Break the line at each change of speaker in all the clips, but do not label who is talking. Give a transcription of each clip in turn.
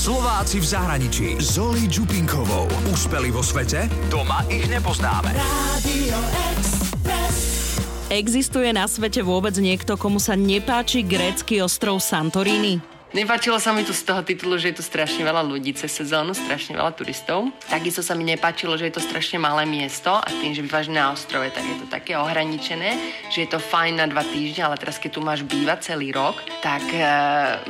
Slováci v zahraničí. Zoli Čupinkovou. Úspeli vo svete? Doma ich nepoznáme.
Radio Express.
Existuje na svete vôbec niekto, komu sa nepáči grécky ostrov Santorini?
Nepáčilo sa mi tu z toho titulu, že je tu strašne veľa ľudí cez sezónu, strašne veľa turistov. Takisto sa mi nepáčilo, že je to strašne malé miesto a tým, že bývaš na ostrove, tak je to také ohraničené, že je to fajn na dva týždne, ale teraz keď tu máš bývať celý rok, tak e,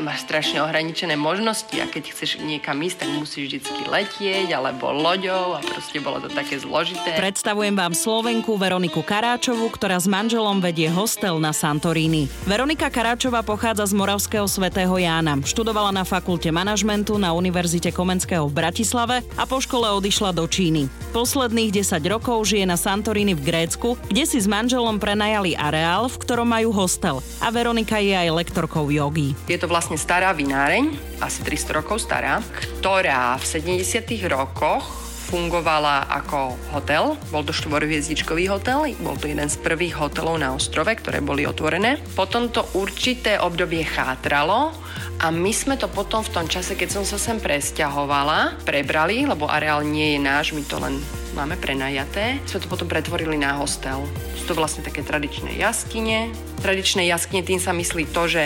máš strašne ohraničené možnosti a keď chceš niekam ísť, tak musíš vždycky letieť alebo loďou a proste bolo to také zložité.
Predstavujem vám Slovenku Veroniku Karáčovú, ktorá s manželom vedie hostel na Santorini. Veronika Karáčová pochádza z Moravského svätého Jána. Študovala na fakulte manažmentu na Univerzite Komenského v Bratislave a po škole odišla do Číny. Posledných 10 rokov žije na Santorini v Grécku, kde si s manželom prenajali areál, v ktorom majú hostel. A Veronika je aj lektorkou jogy.
Je to vlastne stará vináreň, asi 300 rokov stará, ktorá v 70 rokoch fungovala ako hotel. Bol to štvorhviezdičkový hotel, bol to jeden z prvých hotelov na ostrove, ktoré boli otvorené. Potom to určité obdobie chátralo a my sme to potom v tom čase, keď som sa sem presťahovala, prebrali, lebo areál nie je náš, my to len máme prenajaté. Sme to potom pretvorili na hostel. Sú to vlastne také tradičné jaskyne. Tradičné jaskyne, tým sa myslí to, že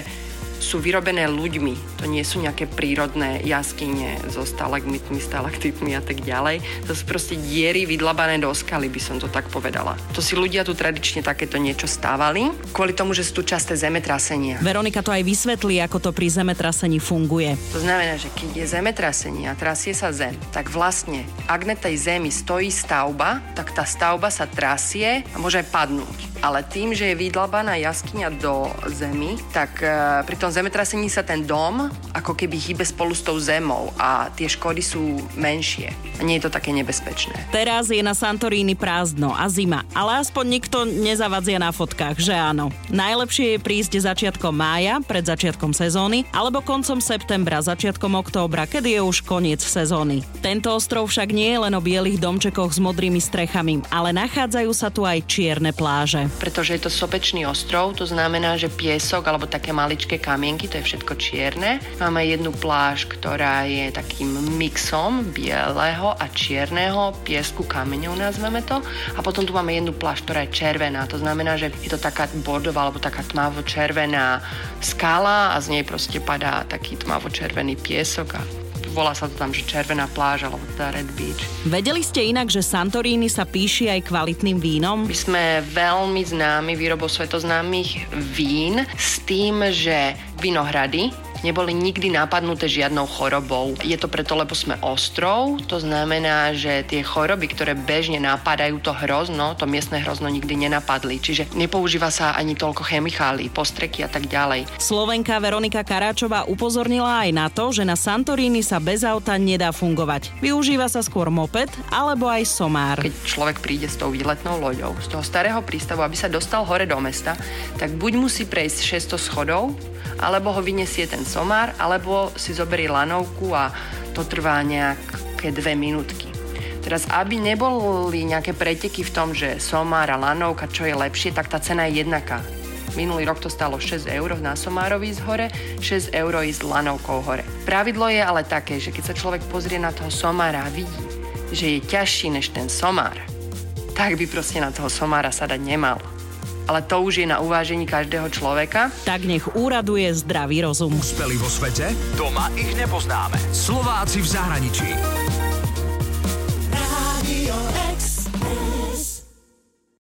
sú vyrobené ľuďmi. To nie sú nejaké prírodné jaskyne so stalagmitmi, stalaktitmi a tak ďalej. To sú proste diery vydlabané do skaly, by som to tak povedala. To si ľudia tu tradične takéto niečo stávali, kvôli tomu, že sú tu časté zemetrasenia.
Veronika to aj vysvetlí, ako to pri zemetrasení funguje.
To znamená, že keď je zemetrasenie a trasie sa zem, tak vlastne, ak na tej zemi stojí stavba, tak tá stavba sa trasie a môže aj padnúť. Ale tým, že je vydlabaná jaskyňa do zemi, tak e, pri tom zemetrasení sa ten dom ako keby hýbe spolu s tou zemou a tie škody sú menšie. Nie je to také nebezpečné.
Teraz je na Santorini prázdno a zima, ale aspoň nikto nezavadzia na fotkách, že áno. Najlepšie je prísť začiatkom mája, pred začiatkom sezóny, alebo koncom septembra, začiatkom októbra, kedy je už koniec sezóny. Tento ostrov však nie je len o bielých domčekoch s modrými strechami, ale nachádzajú sa tu aj čierne pláže.
Pretože je to sopečný ostrov, to znamená, že piesok alebo také maličké kamienky, to je všetko čierne. Máme jednu pláž, ktorá je takým mixom bieleho a čierneho piesku kameňov, nazveme to. A potom tu máme jednu pláž, ktorá je červená. To znamená, že je to taká bordová alebo taká tmavo-červená skala a z nej proste padá taký tmavo-červený piesok a volá sa to tam, že Červená pláž alebo teda Red Beach.
Vedeli ste inak, že Santorini sa píši aj kvalitným vínom?
My sme veľmi známi výrobou svetoznámych vín s tým, že vinohrady neboli nikdy napadnuté žiadnou chorobou. Je to preto, lebo sme ostrov, to znamená, že tie choroby, ktoré bežne napadajú to hrozno, to miestne hrozno nikdy nenapadli. Čiže nepoužíva sa ani toľko chemikálií, postreky a tak ďalej.
Slovenka Veronika Karáčová upozornila aj na to, že na Santorini sa bez auta nedá fungovať. Využíva sa skôr moped alebo aj somár.
Keď človek príde s tou výletnou loďou z toho starého prístavu, aby sa dostal hore do mesta, tak buď musí prejsť 600 schodov, alebo ho vyniesie ten somár, alebo si zoberie lanovku a to trvá nejaké dve minútky. Teraz, aby neboli nejaké preteky v tom, že somár a lanovka, čo je lepšie, tak tá cena je jednaká. Minulý rok to stalo 6 eur na Somárovi z hore, 6 eur ísť lanovkou hore. Pravidlo je ale také, že keď sa človek pozrie na toho somára a vidí, že je ťažší než ten somár, tak by proste na toho somára sa dať nemal ale to už je na uvážení každého človeka.
Tak nech úraduje zdravý rozum.
Úspeli vo svete? Doma ich nepoznáme. Slováci v zahraničí. Radio e.